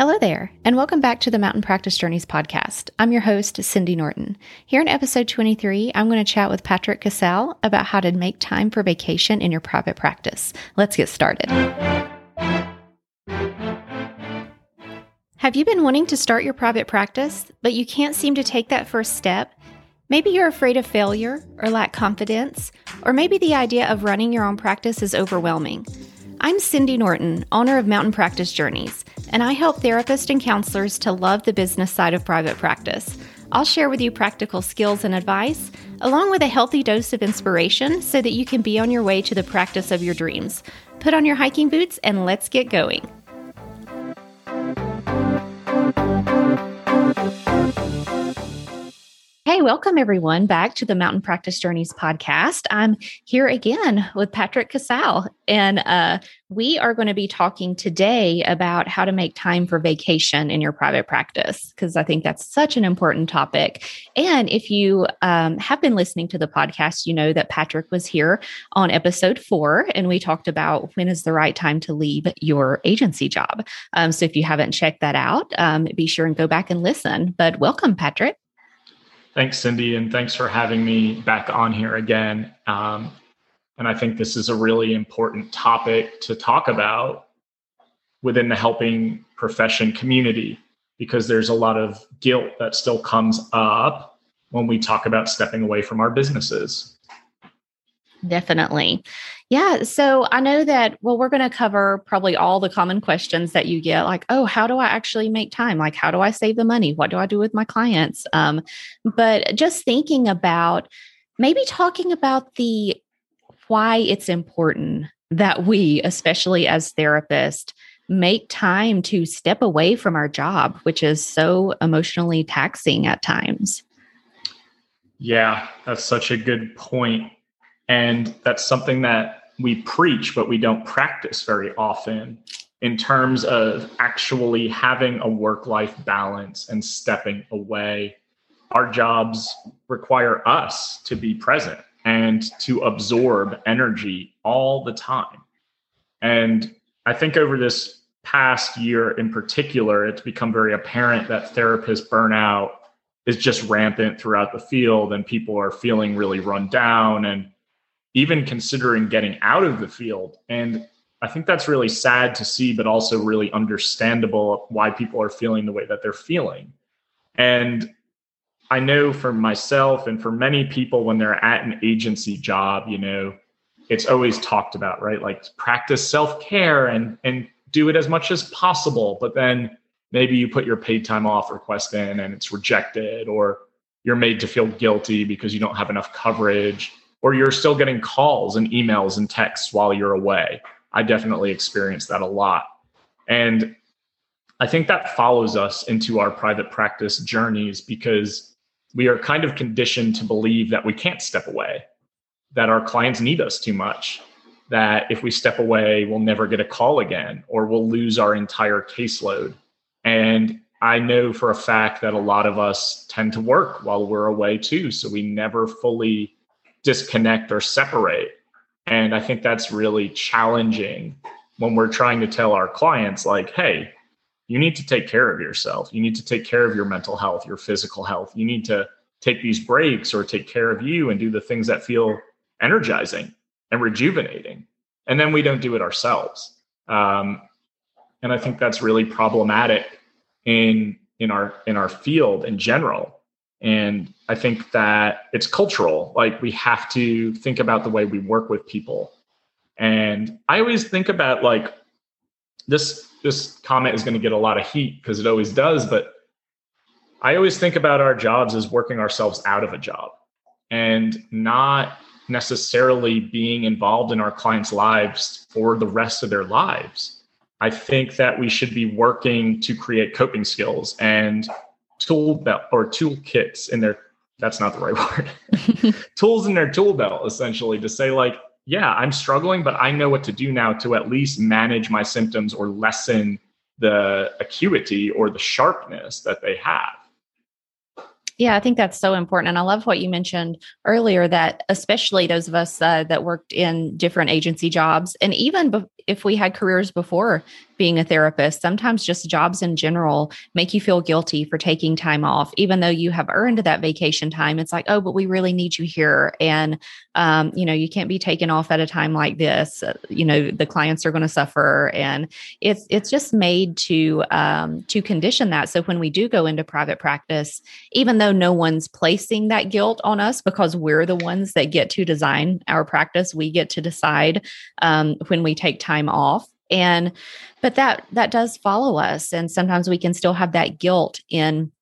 Hello there, and welcome back to the Mountain Practice Journeys podcast. I'm your host, Cindy Norton. Here in episode 23, I'm going to chat with Patrick Casale about how to make time for vacation in your private practice. Let's get started. Have you been wanting to start your private practice, but you can't seem to take that first step? Maybe you're afraid of failure or lack confidence, or maybe the idea of running your own practice is overwhelming. I'm Cindy Norton, owner of Mountain Practice Journeys, and I help therapists and counselors to love the business side of private practice. I'll share with you practical skills and advice, along with a healthy dose of inspiration so that you can be on your way to the practice of your dreams. Put on your hiking boots and let's get going. Hey, welcome everyone back to the Mountain Practice Journeys podcast. I'm here again with Patrick Casale, and uh, we are going to be talking today about how to make time for vacation in your private practice, because I think that's such an important topic. And if you um, have been listening to the podcast, you know that Patrick was here on episode four, and we talked about when is the right time to leave your agency job. Um, so if you haven't checked that out, um, be sure and go back and listen. But welcome, Patrick. Thanks, Cindy, and thanks for having me back on here again. Um, and I think this is a really important topic to talk about within the helping profession community because there's a lot of guilt that still comes up when we talk about stepping away from our businesses. Definitely. Yeah. So I know that, well, we're going to cover probably all the common questions that you get like, oh, how do I actually make time? Like, how do I save the money? What do I do with my clients? Um, but just thinking about maybe talking about the why it's important that we, especially as therapists, make time to step away from our job, which is so emotionally taxing at times. Yeah, that's such a good point. And that's something that we preach, but we don't practice very often in terms of actually having a work life balance and stepping away. Our jobs require us to be present and to absorb energy all the time. And I think over this past year in particular, it's become very apparent that therapist burnout is just rampant throughout the field and people are feeling really run down and even considering getting out of the field. And I think that's really sad to see, but also really understandable why people are feeling the way that they're feeling. And I know for myself and for many people, when they're at an agency job, you know, it's always talked about, right? Like practice self care and and do it as much as possible. But then maybe you put your paid time off request in and it's rejected, or you're made to feel guilty because you don't have enough coverage or you're still getting calls and emails and texts while you're away. I definitely experienced that a lot. And I think that follows us into our private practice journeys because we are kind of conditioned to believe that we can't step away, that our clients need us too much, that if we step away, we'll never get a call again or we'll lose our entire caseload. And I know for a fact that a lot of us tend to work while we're away too. So we never fully disconnect or separate. And I think that's really challenging when we're trying to tell our clients, like, hey, you need to take care of yourself. You need to take care of your mental health, your physical health. You need to take these breaks or take care of you and do the things that feel energizing and rejuvenating. And then we don't do it ourselves. Um, and I think that's really problematic in in our in our field in general and I think that it's cultural. Like we have to think about the way we work with people. And I always think about like this this comment is going to get a lot of heat because it always does, but I always think about our jobs as working ourselves out of a job and not necessarily being involved in our clients' lives for the rest of their lives. I think that we should be working to create coping skills and tool belt or toolkits in their that's not the right word tools in their tool belt essentially to say like yeah i'm struggling but i know what to do now to at least manage my symptoms or lessen the acuity or the sharpness that they have yeah, I think that's so important. And I love what you mentioned earlier that, especially those of us uh, that worked in different agency jobs, and even be- if we had careers before being a therapist, sometimes just jobs in general make you feel guilty for taking time off, even though you have earned that vacation time. It's like, oh, but we really need you here. And, um, you know, you can't be taken off at a time like this. Uh, you know, the clients are going to suffer. And it's, it's just made to, um, to condition that. So when we do go into private practice, even though no one's placing that guilt on us because we're the ones that get to design our practice, we get to decide um, when we take time off and but that that does follow us. And sometimes we can still have that guilt in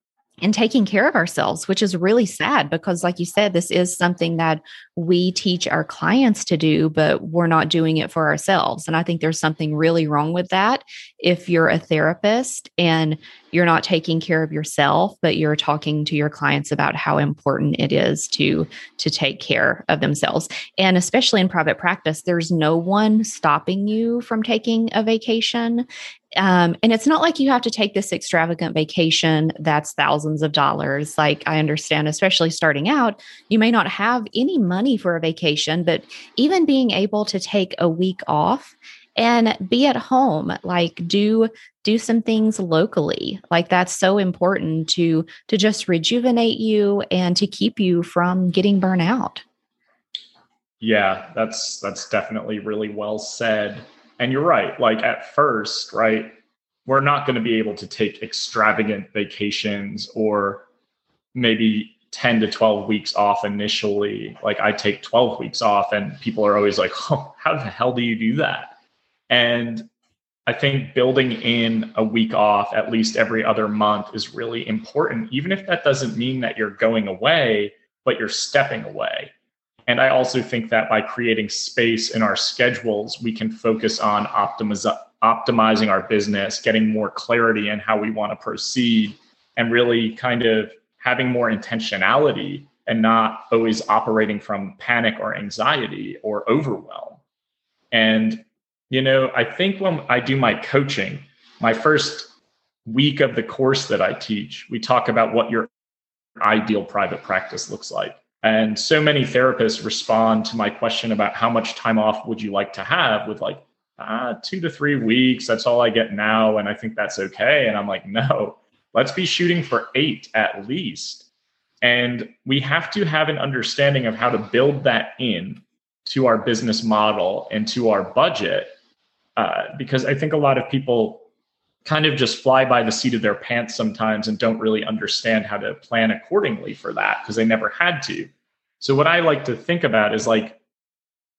in taking care of ourselves which is really sad because like you said this is something that we teach our clients to do but we're not doing it for ourselves. And i think there's something really wrong with that if you're a therapist and you're not taking care of yourself but you're talking to your clients about how important it is to to take care of themselves. And especially in private practice there's no one stopping you from taking a vacation. Um, and it's not like you have to take this extravagant vacation that's thousands of dollars. Like i understand especially starting out you may not have any money for a vacation but even being able to take a week off and be at home like do do some things locally. Like that's so important to to just rejuvenate you and to keep you from getting burnt out. Yeah that's that's definitely really well said. And you're right like at first right we're not going to be able to take extravagant vacations or maybe 10 to 12 weeks off initially. Like i take 12 weeks off and people are always like oh how the hell do you do that and I think building in a week off at least every other month is really important, even if that doesn't mean that you're going away, but you're stepping away. And I also think that by creating space in our schedules, we can focus on optimiz- optimizing our business, getting more clarity in how we want to proceed, and really kind of having more intentionality and not always operating from panic or anxiety or overwhelm. And you know, I think when I do my coaching, my first week of the course that I teach, we talk about what your ideal private practice looks like. And so many therapists respond to my question about how much time off would you like to have with like, ah, two to three weeks. That's all I get now. And I think that's okay. And I'm like, no, let's be shooting for eight at least. And we have to have an understanding of how to build that in to our business model and to our budget uh, because I think a lot of people kind of just fly by the seat of their pants sometimes and don't really understand how to plan accordingly for that because they never had to. So, what I like to think about is like,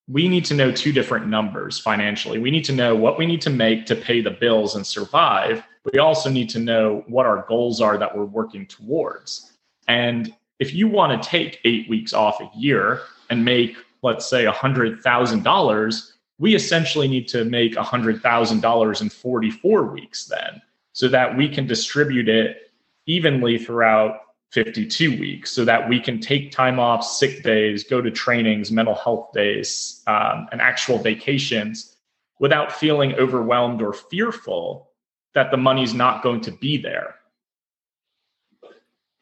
we need to know two different numbers financially. We need to know what we need to make to pay the bills and survive. We also need to know what our goals are that we're working towards. And if you want to take eight weeks off a year and make, let's say, $100,000, we essentially need to make $100,000 in 44 weeks then so that we can distribute it evenly throughout 52 weeks so that we can take time off, sick days, go to trainings, mental health days, um, and actual vacations without feeling overwhelmed or fearful that the money's not going to be there.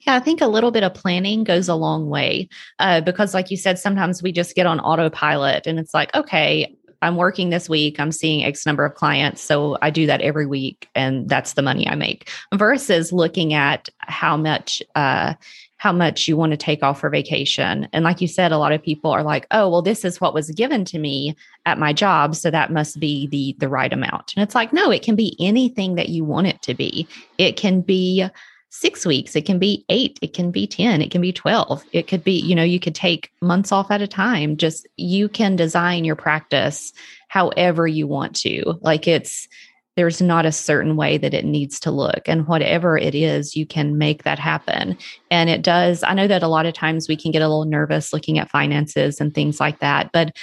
Yeah, I think a little bit of planning goes a long way uh, because, like you said, sometimes we just get on autopilot and it's like, okay, I'm working this week, I'm seeing X number of clients. So I do that every week and that's the money I make versus looking at how much, uh, how much you want to take off for vacation. And like you said, a lot of people are like, oh, well, this is what was given to me at my job. So that must be the the right amount. And it's like, no, it can be anything that you want it to be. It can be six weeks, it can be eight, it can be 10, it can be 12. It could be, you know, you could take months off at a time. Just you can design your practice however you want to. Like it's, there's not a certain way that it needs to look. And whatever it is, you can make that happen. And it does. I know that a lot of times we can get a little nervous looking at finances and things like that. But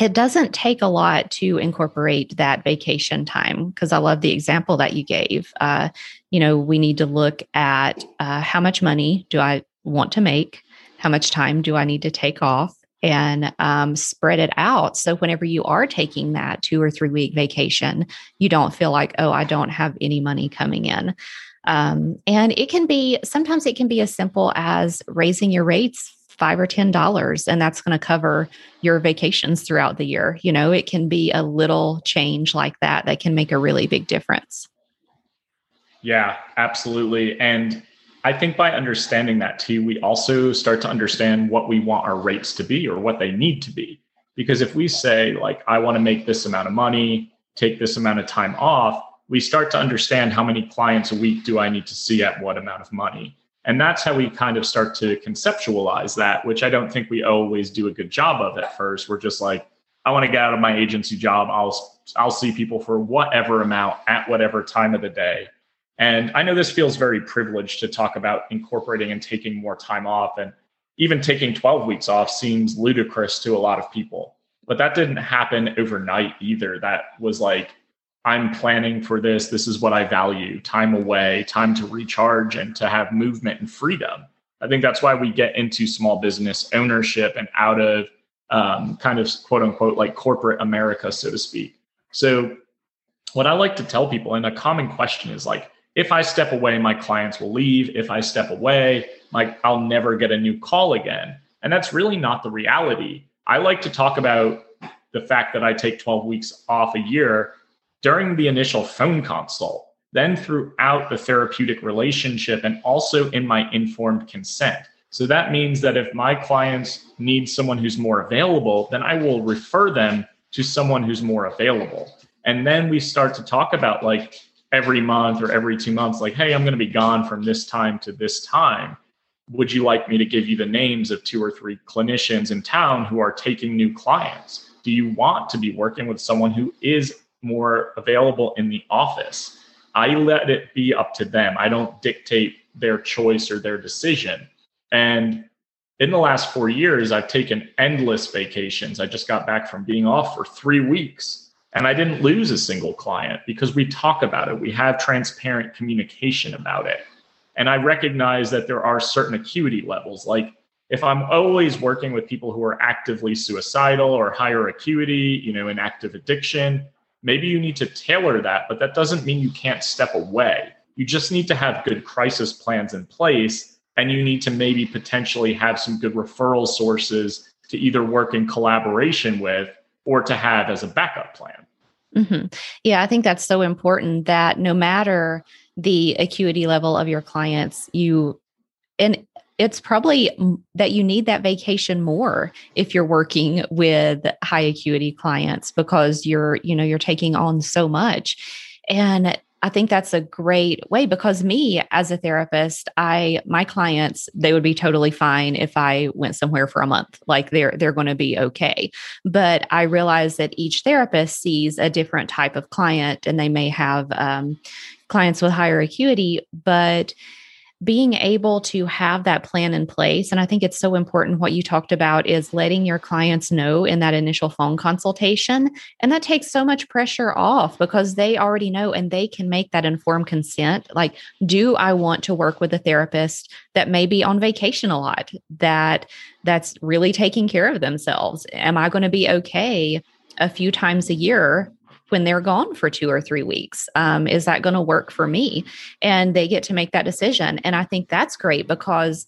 it doesn't take a lot to incorporate that vacation time because I love the example that you gave. Uh, you know, we need to look at uh, how much money do I want to make? How much time do I need to take off? And um, spread it out. So, whenever you are taking that two or three week vacation, you don't feel like, oh, I don't have any money coming in. Um, and it can be sometimes it can be as simple as raising your rates five or ten dollars and that's going to cover your vacations throughout the year you know it can be a little change like that that can make a really big difference yeah absolutely and i think by understanding that too we also start to understand what we want our rates to be or what they need to be because if we say like i want to make this amount of money take this amount of time off we start to understand how many clients a week do i need to see at what amount of money and that's how we kind of start to conceptualize that, which I don't think we always do a good job of at first. We're just like, I want to get out of my agency job. I'll I'll see people for whatever amount at whatever time of the day. And I know this feels very privileged to talk about incorporating and taking more time off and even taking 12 weeks off seems ludicrous to a lot of people. But that didn't happen overnight either. That was like I'm planning for this. This is what I value time away, time to recharge, and to have movement and freedom. I think that's why we get into small business ownership and out of um, kind of quote unquote like corporate America, so to speak. So, what I like to tell people, and a common question is like, if I step away, my clients will leave. If I step away, like I'll never get a new call again. And that's really not the reality. I like to talk about the fact that I take 12 weeks off a year during the initial phone consult, then throughout the therapeutic relationship, and also in my informed consent. So that means that if my clients need someone who's more available, then I will refer them to someone who's more available. And then we start to talk about like every month or every two months, like, hey, I'm going to be gone from this time to this time. Would you like me to give you the names of two or three clinicians in town who are taking new clients? Do you want to be working with someone who is more available in the office. I let it be up to them. I don't dictate their choice or their decision. And in the last four years, I've taken endless vacations. I just got back from being off for three weeks and I didn't lose a single client because we talk about it. We have transparent communication about it. And I recognize that there are certain acuity levels. Like if I'm always working with people who are actively suicidal or higher acuity, you know, in active addiction, maybe you need to tailor that, but that doesn't mean you can't step away. You just need to have good crisis plans in place. And you need to maybe potentially have some good referral sources to either work in collaboration with or to have as a backup plan. Mm-hmm. Yeah, I think that's so important that no matter the acuity level of your clients, you and it's probably that you need that vacation more if you're working with high acuity clients because you're you know you're taking on so much and I think that's a great way because me as a therapist, I my clients they would be totally fine if I went somewhere for a month. Like they're they're going to be okay. But I realize that each therapist sees a different type of client, and they may have um, clients with higher acuity, but being able to have that plan in place. And i think it's so important what you talked about is letting your clients know in that initial phone consultation. And that takes so much pressure off because they already know and they can make that informed consent. Like do i want to work with a therapist that may be on vacation a lot that that's really taking care of themselves? Am i going to be okay a few times a year when they're gone for two or three weeks. Um, is that going to work for me? And they get to make that decision. And I think that's great because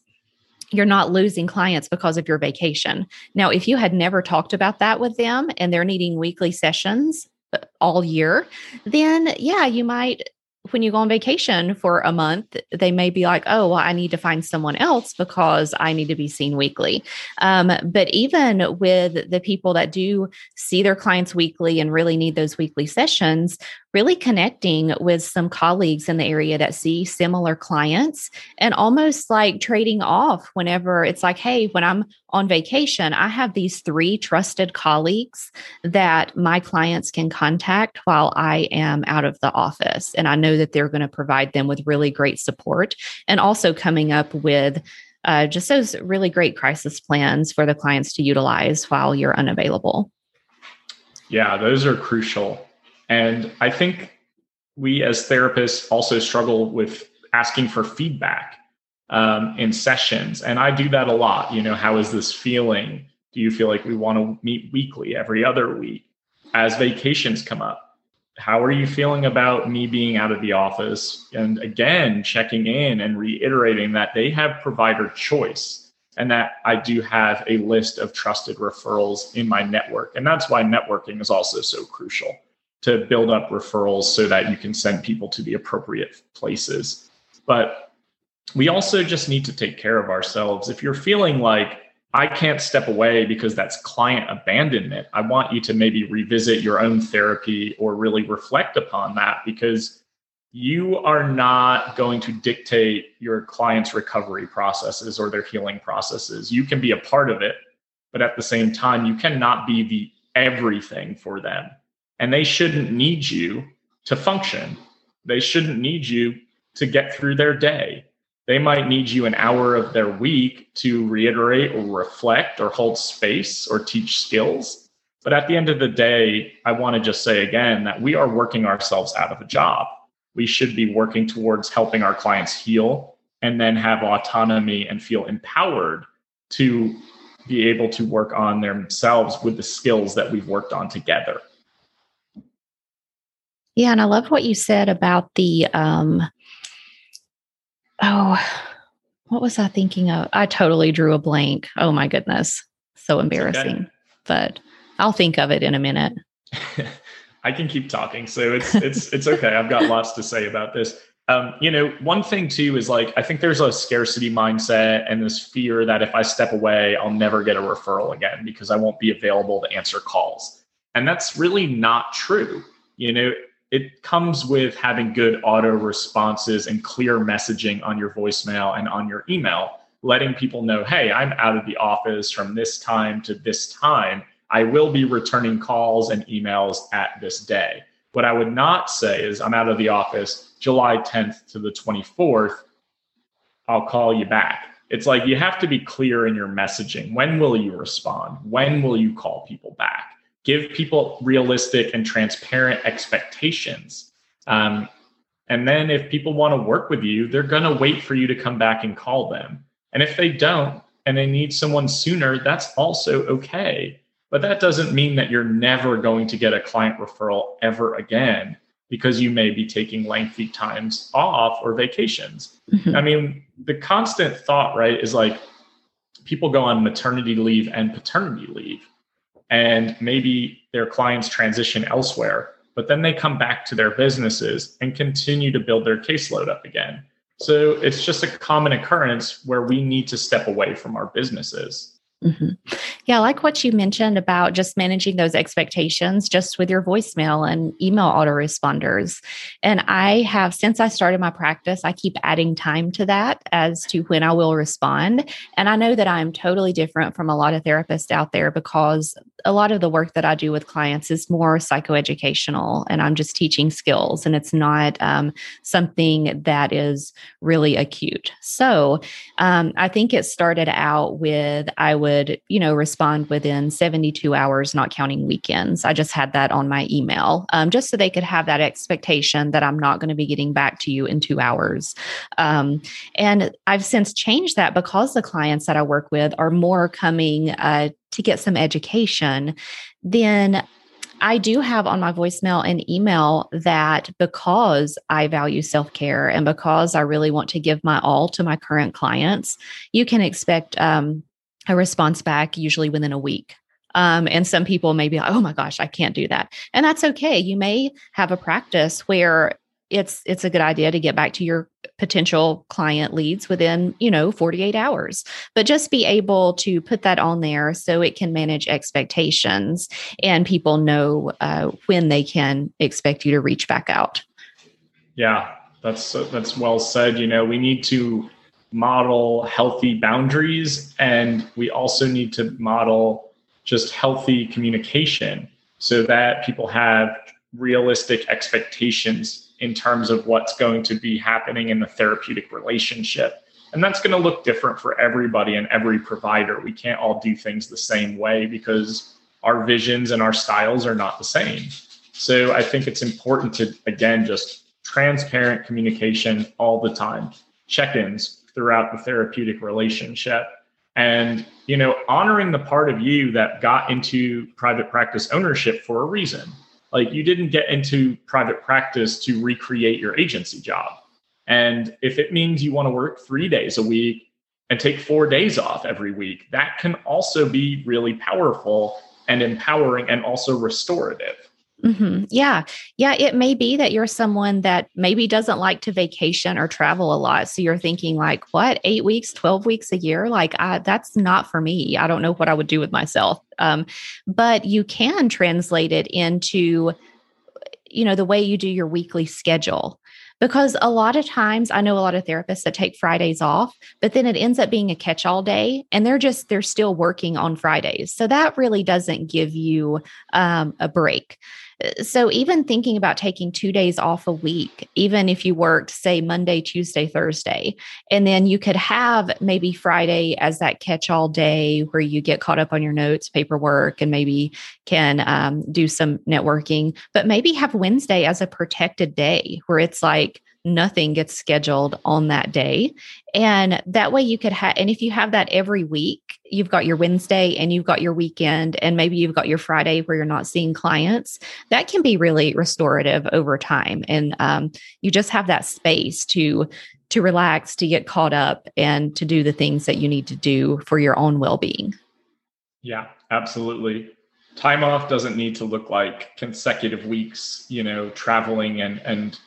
you're not losing clients because of your vacation. Now, if you had never talked about that with them and they're needing weekly sessions uh, all year, then yeah, you might when you go on vacation for a month, they may be like, oh, well, I need to find someone else because I need to be seen weekly. Um, but even with the people that do see their clients weekly and really need those weekly sessions, really connecting with some colleagues in the area that see similar clients and almost like trading off whenever it's like, hey, when I'm on vacation, I have these three trusted colleagues that my clients can contact while I am out of the office. And I know that they're going to provide them with really great support and also coming up with uh, just those really great crisis plans for the clients to utilize while you're unavailable. Yeah, those are crucial. And I think we as therapists also struggle with asking for feedback um, in sessions. And I do that a lot. You know, how is this feeling? Do you feel like we want to meet weekly, every other week? As vacations come up, how are you feeling about me being out of the office? And again, checking in and reiterating that they have provider choice. and that I do have a list of trusted referrals in my network. And that's why networking is also so crucial to build up referrals so that you can send people to the appropriate places. But we also just need to take care of ourselves. If you're feeling like I can't step away because that's client abandonment, I want you to maybe revisit your own therapy or really reflect upon that because you are not going to dictate your client's recovery processes or their healing processes. You can be a part of it, but at the same time, you cannot be the everything for them. And they shouldn't need you to function. They shouldn't need you to get through their day. They might need you an hour of their week to reiterate or reflect or hold space or teach skills. But at the end of the day, I want to just say again that we are working ourselves out of a job we should be working towards helping our clients heal and then have autonomy and feel empowered to be able to work on themselves with the skills that we've worked on together. Yeah, and I love what you said about the um oh, what was I thinking of? I totally drew a blank. Oh my goodness. So embarrassing. Okay. But I'll think of it in a minute. I can keep talking, so it's it's it's okay. I've got lots to say about this. Um, you know, one thing too is like I think there's a scarcity mindset and this fear that if I step away, I'll never get a referral again because I won't be available to answer calls. And that's really not true. You know, it comes with having good auto responses and clear messaging on your voicemail and on your email, letting people know, hey, I'm out of the office from this time to this time I will be returning calls and emails at this day. What I would not say is I'm out of the office July 10th to the 24th. I'll call you back. It's like you have to be clear in your messaging. When will you respond? When will you call people back? Give people realistic and transparent expectations. Um, and then if people want to work with you, they're going to wait for you to come back and call them. And if they don't and they need someone sooner, that's also okay. But that doesn't mean that you're never going to get a client referral ever again because you may be taking lengthy times off or vacations. Mm-hmm. I mean, the constant thought, right, is like people go on maternity leave and paternity leave, and maybe their clients transition elsewhere, but then they come back to their businesses and continue to build their caseload up again. So it's just a common occurrence where we need to step away from our businesses. Mm-hmm. Yeah, I like what you mentioned about just managing those expectations just with your voicemail and email autoresponders. And I have, since I started my practice, I keep adding time to that as to when I will respond. And I know that I'm totally different from a lot of therapists out there because a lot of the work that I do with clients is more psychoeducational and I'm just teaching skills and it's not um, something that is really acute. So um, I think it started out with I would you know, respond within 72 hours, not counting weekends. I just had that on my email um, just so they could have that expectation that I'm not going to be getting back to you in two hours. Um, and I've since changed that because the clients that I work with are more coming uh, to get some education. Then I do have on my voicemail and email that because I value self care and because I really want to give my all to my current clients, you can expect um, a response back usually within a week. Um, and some people may be like, oh my gosh, I can't do that. And that's okay. You may have a practice where it's it's a good idea to get back to your potential client leads within you know 48 hours but just be able to put that on there so it can manage expectations and people know uh, when they can expect you to reach back out. Yeah that's that's well said. You know we need to model healthy boundaries and we also need to model just healthy communication so that people have realistic expectations in terms of what's going to be happening in the therapeutic relationship. And that's going to look different for everybody and every provider. We can't all do things the same way because our visions and our styles are not the same. So I think it's important to, again, just transparent communication all the time, check ins, throughout the therapeutic relationship and you know honoring the part of you that got into private practice ownership for a reason like you didn't get into private practice to recreate your agency job and if it means you want to work 3 days a week and take four days off every week. That can also be really powerful and empowering and also restorative. Mm-hmm. Yeah. Yeah. It may be that you're someone that maybe doesn't like to vacation or travel a lot. So you're thinking, like, what, eight weeks, 12 weeks a year? Like, I, that's not for me. I don't know what I would do with myself. Um, but you can translate it into, you know, the way you do your weekly schedule because a lot of times I know a lot of therapists that take Fridays off, but then it ends up being a catch all day and they're just, they're still working on Fridays. So that really doesn't give you um, a break. Uh, so even thinking about taking two days off a week, even if you worked, say, Monday, Tuesday, Thursday, and then you could have maybe Friday as that catch all day where you get caught up on your notes, paperwork, and maybe can um, do some networking, but maybe have Wednesday as a protected day where it's like, nothing gets scheduled on that day. And that way you could have, and if you have that every week, you've got your Wednesday and you've got your weekend, and maybe you've got your Friday where you're not seeing clients, that can be really restorative over time. And um, you just have that space to to relax, to get caught up, and to do the things that you need to do for your own well being. Yeah, absolutely. Time off doesn't need to look like consecutive weeks, you know, traveling and and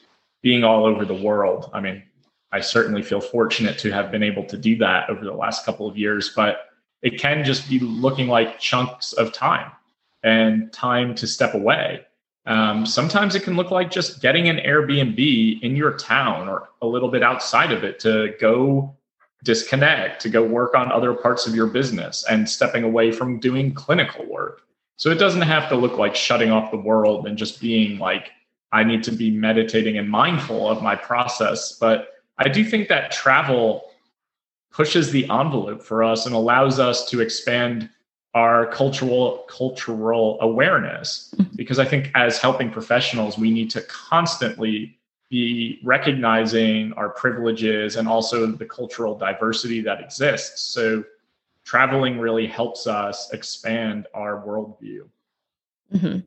being all over the world. I mean, I certainly feel fortunate to have been able to do that over the last couple of years, but it can just be looking like chunks of time and time to step away. Um, sometimes it can look like just getting an Airbnb in your town or a little bit outside of it to go disconnect, to go work on other parts of your business and stepping away from doing clinical work. So it doesn't have to look like shutting off the world and just being like I need to be meditating and mindful of my process. But I do think that travel pushes the envelope for us and allows us to expand our cultural cultural awareness mm-hmm. because I think as helping professionals we need to constantly be recognizing our privileges and also the cultural diversity that exists. So traveling really helps us expand our worldview. Mm-hmm.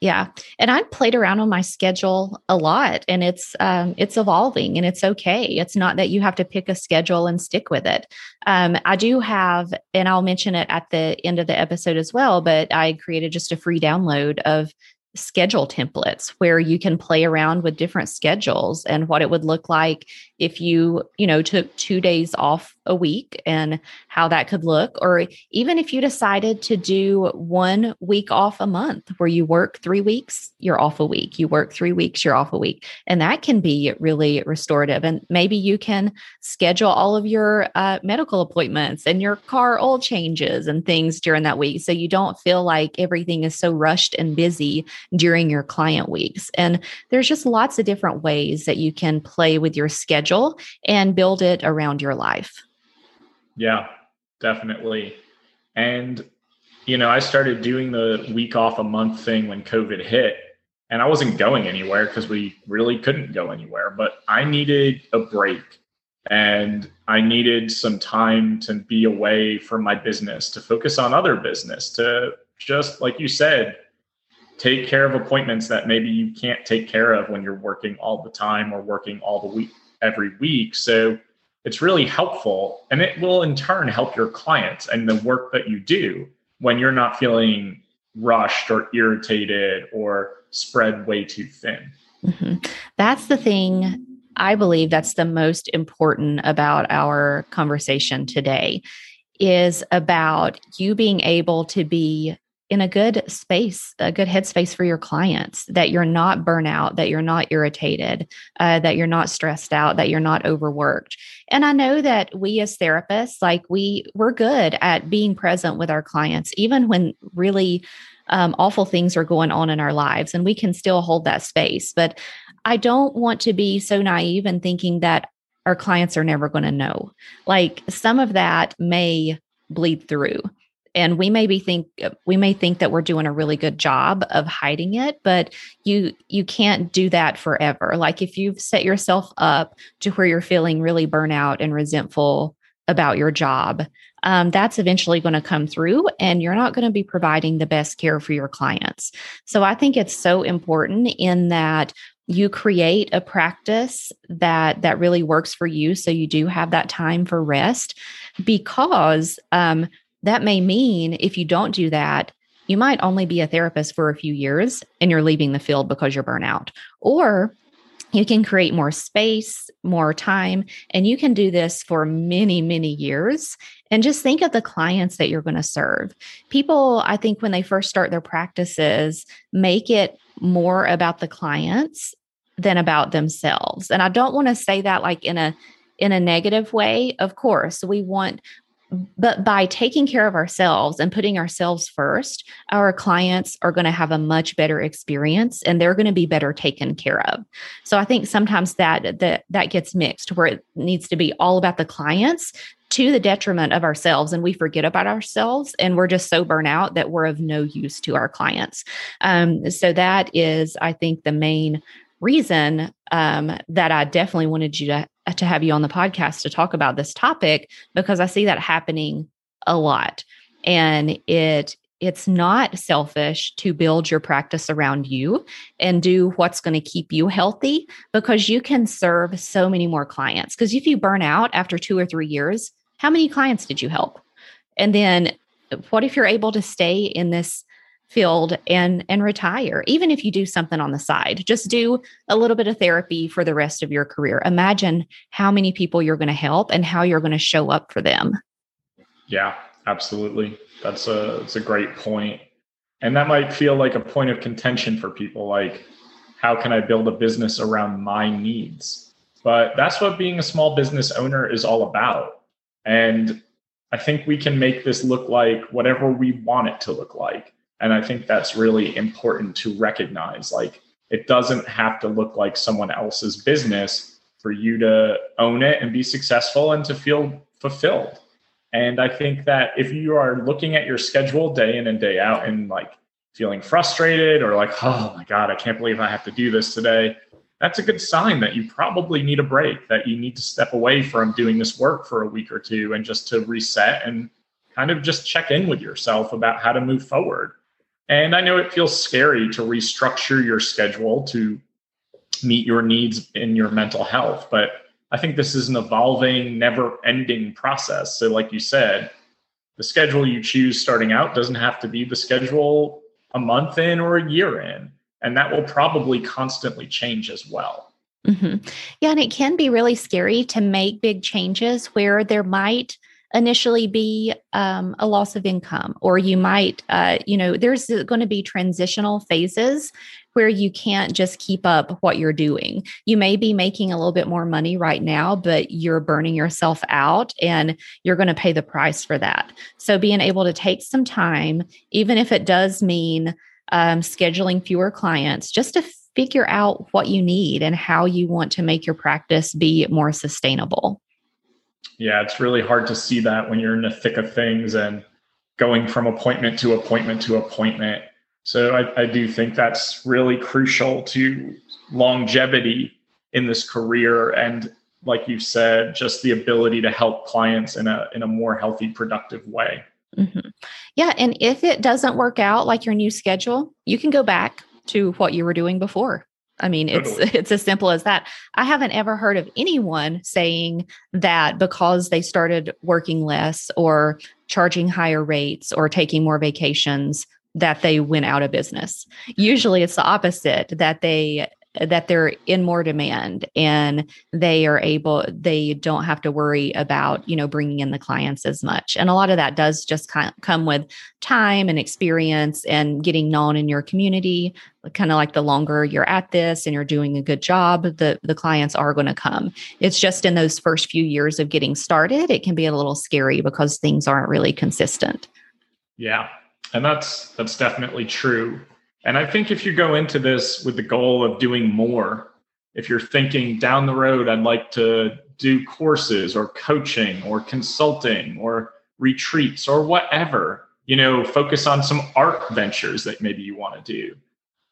Yeah, and I've played around on my schedule a lot, and it's um, it's evolving, and it's okay. It's not that you have to pick a schedule and stick with it. Um, I do have, and I'll mention it at the end of the episode as well. But I created just a free download of schedule templates where you can play around with different schedules and what it would look like if you you know took two days off a week and how that could look or even if you decided to do one week off a month where you work 3 weeks you're off a week. You work 3 weeks you're off a week. And that can be really restorative. And maybe you can schedule all of your uh, medical appointments and your car oil changes and things during that week so you don't feel like everything is so rushed and busy during your client weeks. And there's just lots of different ways that you can play with your schedule and build it around your life. Yeah, definitely. And, you know, I started doing the week off a month thing when COVID hit, and I wasn't going anywhere because we really couldn't go anywhere, but I needed a break and I needed some time to be away from my business, to focus on other business, to just, like you said, take care of appointments that maybe you can't take care of when you're working all the time or working all the week every week. So it's really helpful and it will in turn help your clients and the work that you do when you're not feeling rushed or irritated or spread way too thin. Mm-hmm. That's the thing I believe that's the most important about our conversation today is about you being able to be in a good space, a good headspace for your clients, that you're not burnout, that you're not irritated, uh, that you're not stressed out, that you're not overworked. And I know that we as therapists, like we, we're good at being present with our clients, even when really um, awful things are going on in our lives, and we can still hold that space. But I don't want to be so naive and thinking that our clients are never going to know. Like some of that may bleed through and we maybe think we may think that we're doing a really good job of hiding it but you you can't do that forever. Like if you've set yourself up to where you're feeling really burnout and resentful about your job um, that's eventually going to come through and you're not going to be providing the best care for your clients. So i think it's so important in that you create a practice that that really works for you so you do have that time for rest because um, that may mean if you don't do that you might only be a therapist for a few years and you're leaving the field because you're burnout or you can create more space, more time, and you can do this for many, many years. And just think of the clients that you're going to serve. People, I think, when they first start their practices, make it more about the clients than about themselves. And I don't want to say that like in a in a negative way. Of course, we want but by taking care of ourselves and putting ourselves first, our clients are going to have a much better experience and they're going to be better taken care of. So I think sometimes that that that gets mixed where it needs to be all about the clients to the detriment of ourselves and we forget about ourselves and we're just so burnt out that we're of no use to our clients. Um, so that is, I think, the main reason um, that I definitely wanted you to to have you on the podcast to talk about this topic because I see that happening a lot. And it it's not selfish to build your practice around you and do what's going to keep you healthy because you can serve so many more clients. Because if you burn out after two or three years, how many clients did you help? And then what if you're able to stay in this field and and retire even if you do something on the side. Just do a little bit of therapy for the rest of your career. Imagine how many people you're going to help and how you're going to show up for them. Yeah absolutely. That's a it's a great point. And that might feel like a point of contention for people like how can i build a business around my needs? But that's what being a small business owner is all about. And i think we can make this look like whatever we want it to look like and I think that's really important to recognize. Like, it doesn't have to look like someone else's business for you to own it and be successful and to feel fulfilled. And I think that if you are looking at your schedule day in and day out and like feeling frustrated or like, oh my God, I can't believe I have to do this today, that's a good sign that you probably need a break, that you need to step away from doing this work for a week or two and just to reset and kind of just check in with yourself about how to move forward. And I know it feels scary to restructure your schedule to meet your needs in your mental health, but I think this is an evolving, never ending process. So, like you said, the schedule you choose starting out doesn't have to be the schedule a month in or a year in. And that will probably constantly change as well. Mm-hmm. Yeah. And it can be really scary to make big changes where there might initially be um, a loss of income, or you might, uh, you know, there's going to be transitional phases where you can't just keep up what you're doing. You may be making a little bit more money right now, but you're burning yourself out and you're going to pay the price for that. So, being able to take some time, even if it does mean um, scheduling fewer clients, just to figure out what you need and how you want to make your practice be more sustainable. Yeah, it's really hard to see that when you're in the thick of things and going from appointment to appointment to appointment. So I, I do think that's really crucial to longevity in this career and like you said, just the ability to help clients in a in a more healthy, productive way. Mm-hmm. Yeah, and if it doesn't work out like your new schedule, you can go back to what you were doing before. I mean, it's it's as simple as that. I haven't ever heard of anyone saying that because they started working less or charging higher rates or taking more vacations that they went out of business. Usually it's the opposite that they that they're in more demand and they are able they don't have to worry about you know bringing in the clients as much. And a lot of that does just come with time and experience and getting known in your community kind of like the longer you're at this and you're doing a good job the the clients are going to come. It's just in those first few years of getting started it can be a little scary because things aren't really consistent. Yeah. And that's that's definitely true and I think if you go into this with the goal of doing more, if you're thinking down the road, I'd like to do courses or coaching or consulting or retreats or whatever, you know, focus on some art ventures that maybe you want to do.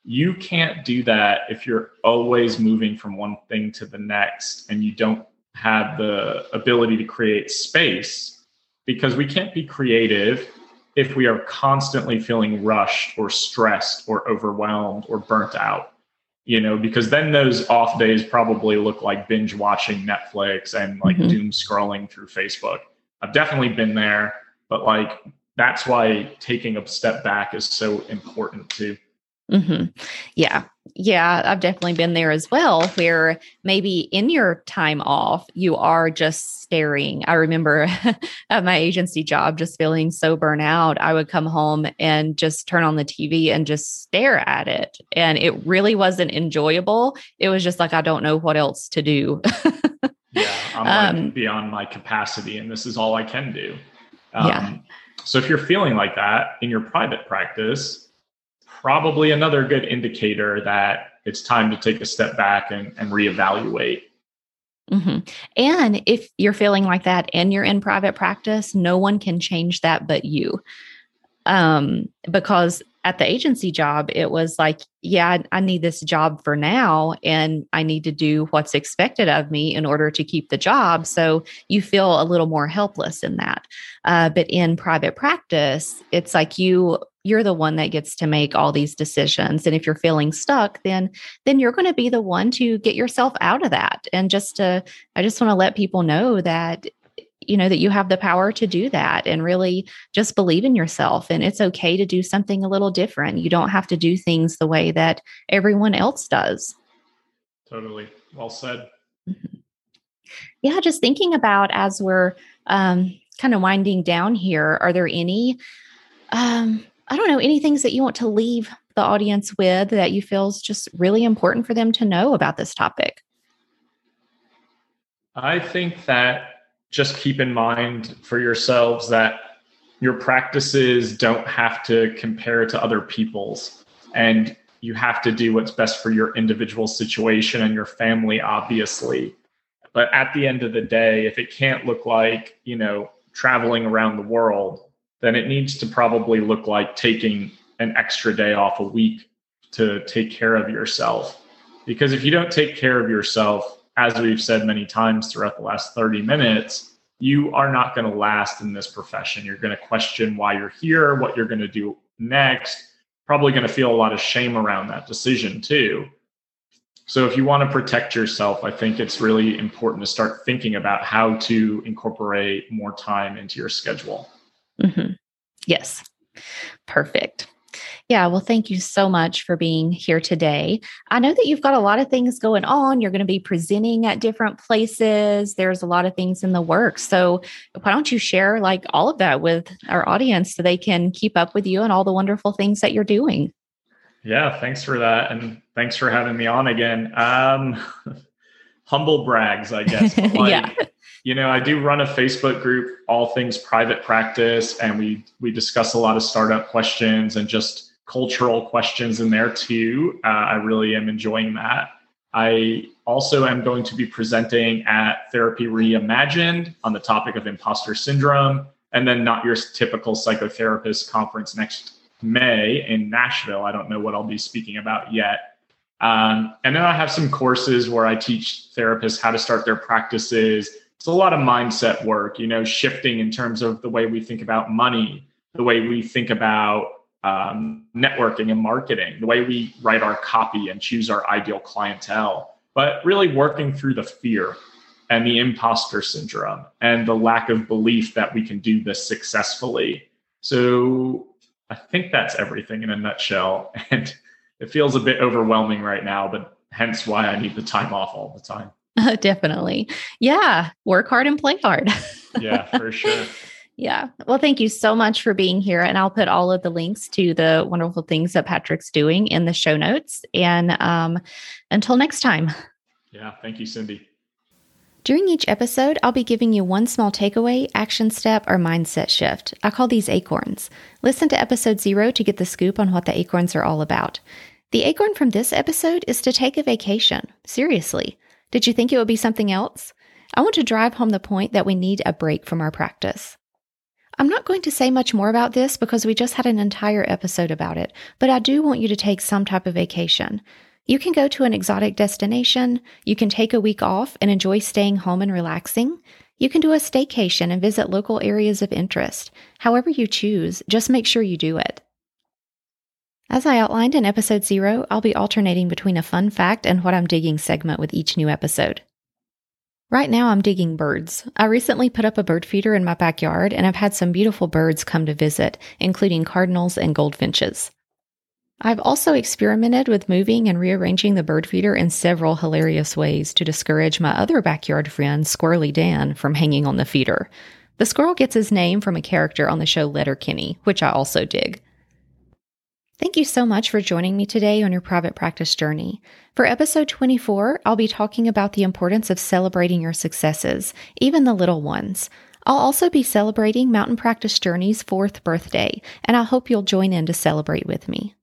You can't do that if you're always moving from one thing to the next and you don't have the ability to create space because we can't be creative if we are constantly feeling rushed or stressed or overwhelmed or burnt out. you know, because then those off days probably look like binge watching Netflix and like mm-hmm. doom scrolling through Facebook. I've definitely been there, but like that's why taking a step back is so important too. Mm-hmm. Yeah. Yeah. I've definitely been there as well, where maybe in your time off, you are just staring. I remember at my agency job, just feeling so burnt out. I would come home and just turn on the TV and just stare at it. And it really wasn't enjoyable. It was just like, I don't know what else to do. yeah. I'm like um, beyond my capacity, and this is all I can do. Um, yeah. So if you're feeling like that in your private practice, probably another good indicator that it's time to take a step back and, and reevaluate. Mm-hmm. And if you're feeling like that and you're in private practice, no one can change that but you. Um, because at the agency job, it was like, yeah, I, I, need this job for now, and I need to do what's expected of me in order to keep the job. So you feel a little more helpless in that. Uh, but in private practice, it's like you you're the one that gets to make all these decisions and if you're feeling stuck then then you're going to be the one to get yourself out of that. And just to i just want to let people know that you know that you have the power to do that and really just believe in yourself and it's okay to do something a little different. You don't have to do things the way that everyone else does. Totally. Well said. Mm-hmm. yeah just thinking about as we're um, kind of winding down here are there any um, I don't know, any things that you want to leave the audience with that you feel is just really important for them to know about this topic? I think that just keep in mind for yourselves that your practices don't have to compare to other people's and you have to do what's best for your individual situation and your family obviously but at the end of the day if it can't look like you know traveling around the world then it needs to probably look like taking an extra day off a week to take care of yourself. Because if you don't take care of yourself, as we've said many times throughout the last 30 minutes, you are not going to last in this profession. You're going to question why you're here, what you're going to do next, probably going to feel a lot of shame around that decision too. So, if you want to protect yourself, I think it's really important to start thinking about how to incorporate more time into your schedule. Mm-hmm. Yes. Perfect. Yeah, well, thank you so much for being here today. I know that you've got a lot of things going on. You're going to be presenting at different places. There's a lot of things in the works. So, why don't you share like all of that with our audience so they can keep up with you and all the wonderful things that you're doing? Yeah, thanks for that. And thanks for having me on again. Um, humble brags, I guess. Like, yeah you know, I do run a Facebook group, all things private practice, and we we discuss a lot of startup questions and just cultural questions in there too. Uh, I really am enjoying that. I also am going to be presenting at Therapy Reimagined on the topic of imposter syndrome, and then not your typical psychotherapist conference next May in Nashville. I don't know what I'll be speaking about yet. Um, and then I have some courses where I teach therapists how to start their practices it's a lot of mindset work, you know, shifting in terms of the way we think about money, the way we think about um, networking and marketing, the way we write our copy and choose our ideal clientele, but really working through the fear and the imposter syndrome and the lack of belief that we can do this successfully. So I think that's everything in a nutshell. And it feels a bit overwhelming right now, but hence why I need the time off all the time. definitely. Yeah. Work hard and play hard. yeah, for sure. Yeah. Well, thank you so much for being here. And I'll put all of the links to the wonderful things that Patrick's doing in the show notes. And um, until next time. Yeah. Thank you, Cindy. During each episode, I'll be giving you one small takeaway, action step, or mindset shift. I call these acorns. Listen to episode zero to get the scoop on what the acorns are all about. The acorn from this episode is to take a vacation. Seriously. Did you think it would be something else? I want to drive home the point that we need a break from our practice. I'm not going to say much more about this because we just had an entire episode about it, but I do want you to take some type of vacation. You can go to an exotic destination, you can take a week off and enjoy staying home and relaxing. You can do a staycation and visit local areas of interest. However, you choose, just make sure you do it. As I outlined in episode zero, I'll be alternating between a fun fact and what I'm digging segment with each new episode. Right now, I'm digging birds. I recently put up a bird feeder in my backyard, and I've had some beautiful birds come to visit, including cardinals and goldfinches. I've also experimented with moving and rearranging the bird feeder in several hilarious ways to discourage my other backyard friend, Squirrely Dan, from hanging on the feeder. The squirrel gets his name from a character on the show Letterkenny, which I also dig. Thank you so much for joining me today on your private practice journey. For episode 24, I'll be talking about the importance of celebrating your successes, even the little ones. I'll also be celebrating Mountain Practice Journey's fourth birthday, and I hope you'll join in to celebrate with me.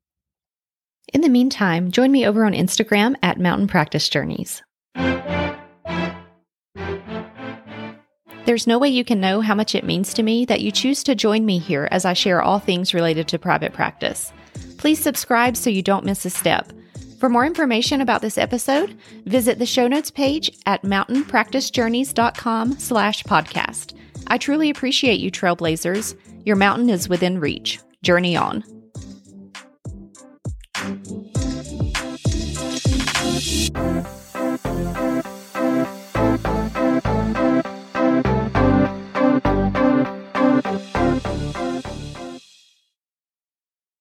In the meantime, join me over on Instagram at Mountain Practice Journeys. There's no way you can know how much it means to me that you choose to join me here as I share all things related to private practice. Please subscribe so you don't miss a step. For more information about this episode, visit the show notes page at mountainpracticejourneys.com slash podcast. I truly appreciate you, trailblazers. Your mountain is within reach. Journey on.